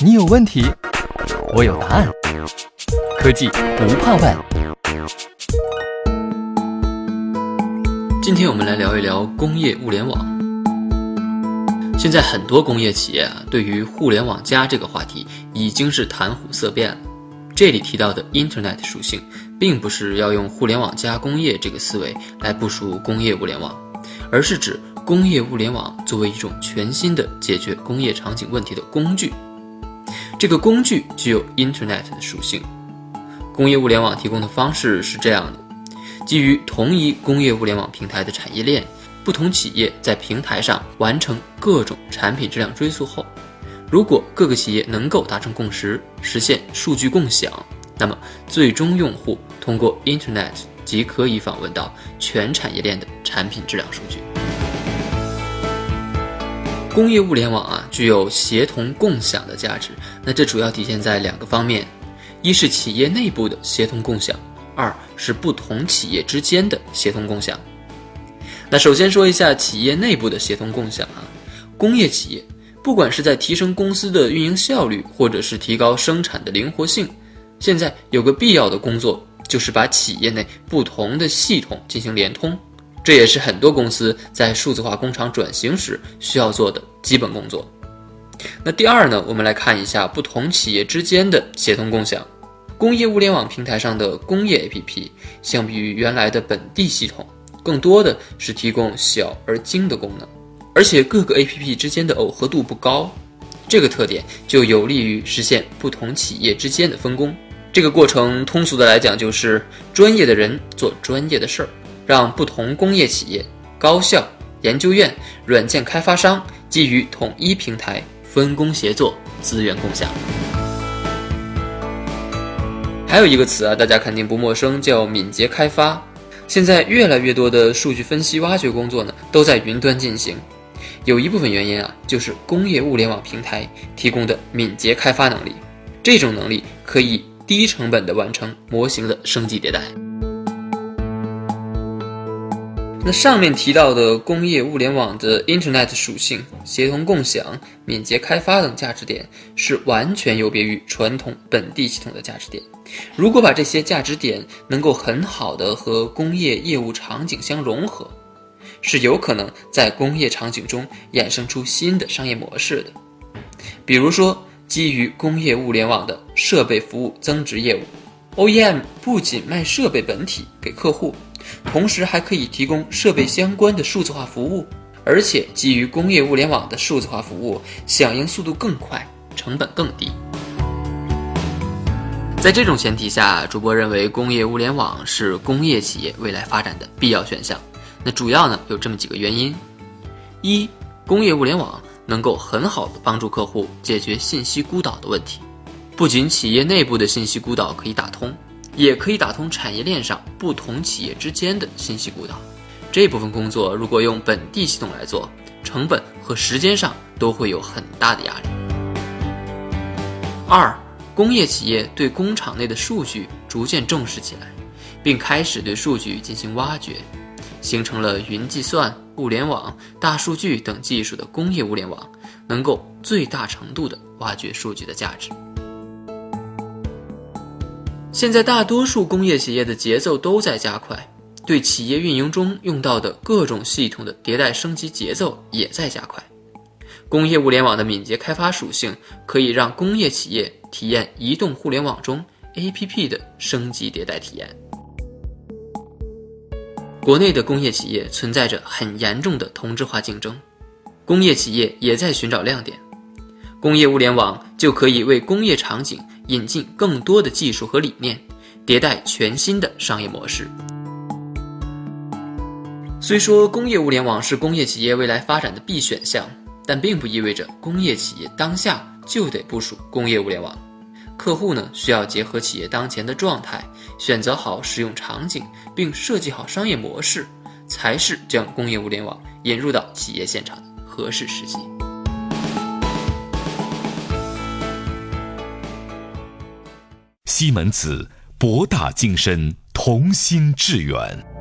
你有问题，我有答案。科技不怕问。今天我们来聊一聊工业物联网。现在很多工业企业啊，对于“互联网加”这个话题已经是谈虎色变了。这里提到的 Internet 属性，并不是要用“互联网加工业”这个思维来部署工业物联网，而是指工业物联网作为一种全新的解决工业场景问题的工具。这个工具具有 Internet 的属性。工业物联网提供的方式是这样的：基于同一工业物联网平台的产业链，不同企业在平台上完成各种产品质量追溯后。如果各个企业能够达成共识，实现数据共享，那么最终用户通过 Internet 即可以访问到全产业链的产品质量数据。工业物联网啊，具有协同共享的价值。那这主要体现在两个方面：一是企业内部的协同共享，二是不同企业之间的协同共享。那首先说一下企业内部的协同共享啊，工业企业。不管是在提升公司的运营效率，或者是提高生产的灵活性，现在有个必要的工作，就是把企业内不同的系统进行联通。这也是很多公司在数字化工厂转型时需要做的基本工作。那第二呢，我们来看一下不同企业之间的协同共享。工业物联网平台上的工业 APP，相比于原来的本地系统，更多的是提供小而精的功能。而且各个 APP 之间的耦合度不高，这个特点就有利于实现不同企业之间的分工。这个过程通俗的来讲，就是专业的人做专业的事儿，让不同工业企业、高校、研究院、软件开发商基于统一平台分工协作、资源共享。还有一个词啊，大家肯定不陌生，叫敏捷开发。现在越来越多的数据分析挖掘工作呢，都在云端进行。有一部分原因啊，就是工业物联网平台提供的敏捷开发能力。这种能力可以低成本的完成模型的升级迭代。那上面提到的工业物联网的 Internet 属性、协同共享、敏捷开发等价值点，是完全有别于传统本地系统的价值点。如果把这些价值点能够很好的和工业业务场景相融合。是有可能在工业场景中衍生出新的商业模式的，比如说基于工业物联网的设备服务增值业务，OEM 不仅卖设备本体给客户，同时还可以提供设备相关的数字化服务，而且基于工业物联网的数字化服务响应速度更快，成本更低。在这种前提下，主播认为工业物联网是工业企业未来发展的必要选项。那主要呢有这么几个原因：一，工业物联网能够很好的帮助客户解决信息孤岛的问题，不仅企业内部的信息孤岛可以打通，也可以打通产业链上不同企业之间的信息孤岛。这部分工作如果用本地系统来做，成本和时间上都会有很大的压力。二，工业企业对工厂内的数据逐渐重视起来，并开始对数据进行挖掘。形成了云计算、物联网、大数据等技术的工业物联网，能够最大程度的挖掘数据的价值。现在大多数工业企业的节奏都在加快，对企业运营中用到的各种系统的迭代升级节奏也在加快。工业物联网的敏捷开发属性，可以让工业企业体验移动互联网中 APP 的升级迭代体验。国内的工业企业存在着很严重的同质化竞争，工业企业也在寻找亮点，工业物联网就可以为工业场景引进更多的技术和理念，迭代全新的商业模式。虽说工业物联网是工业企业未来发展的必选项，但并不意味着工业企业当下就得部署工业物联网。客户呢，需要结合企业当前的状态，选择好使用场景，并设计好商业模式，才是将工业物联网引入到企业现场的合适时机。西门子，博大精深，同心致远。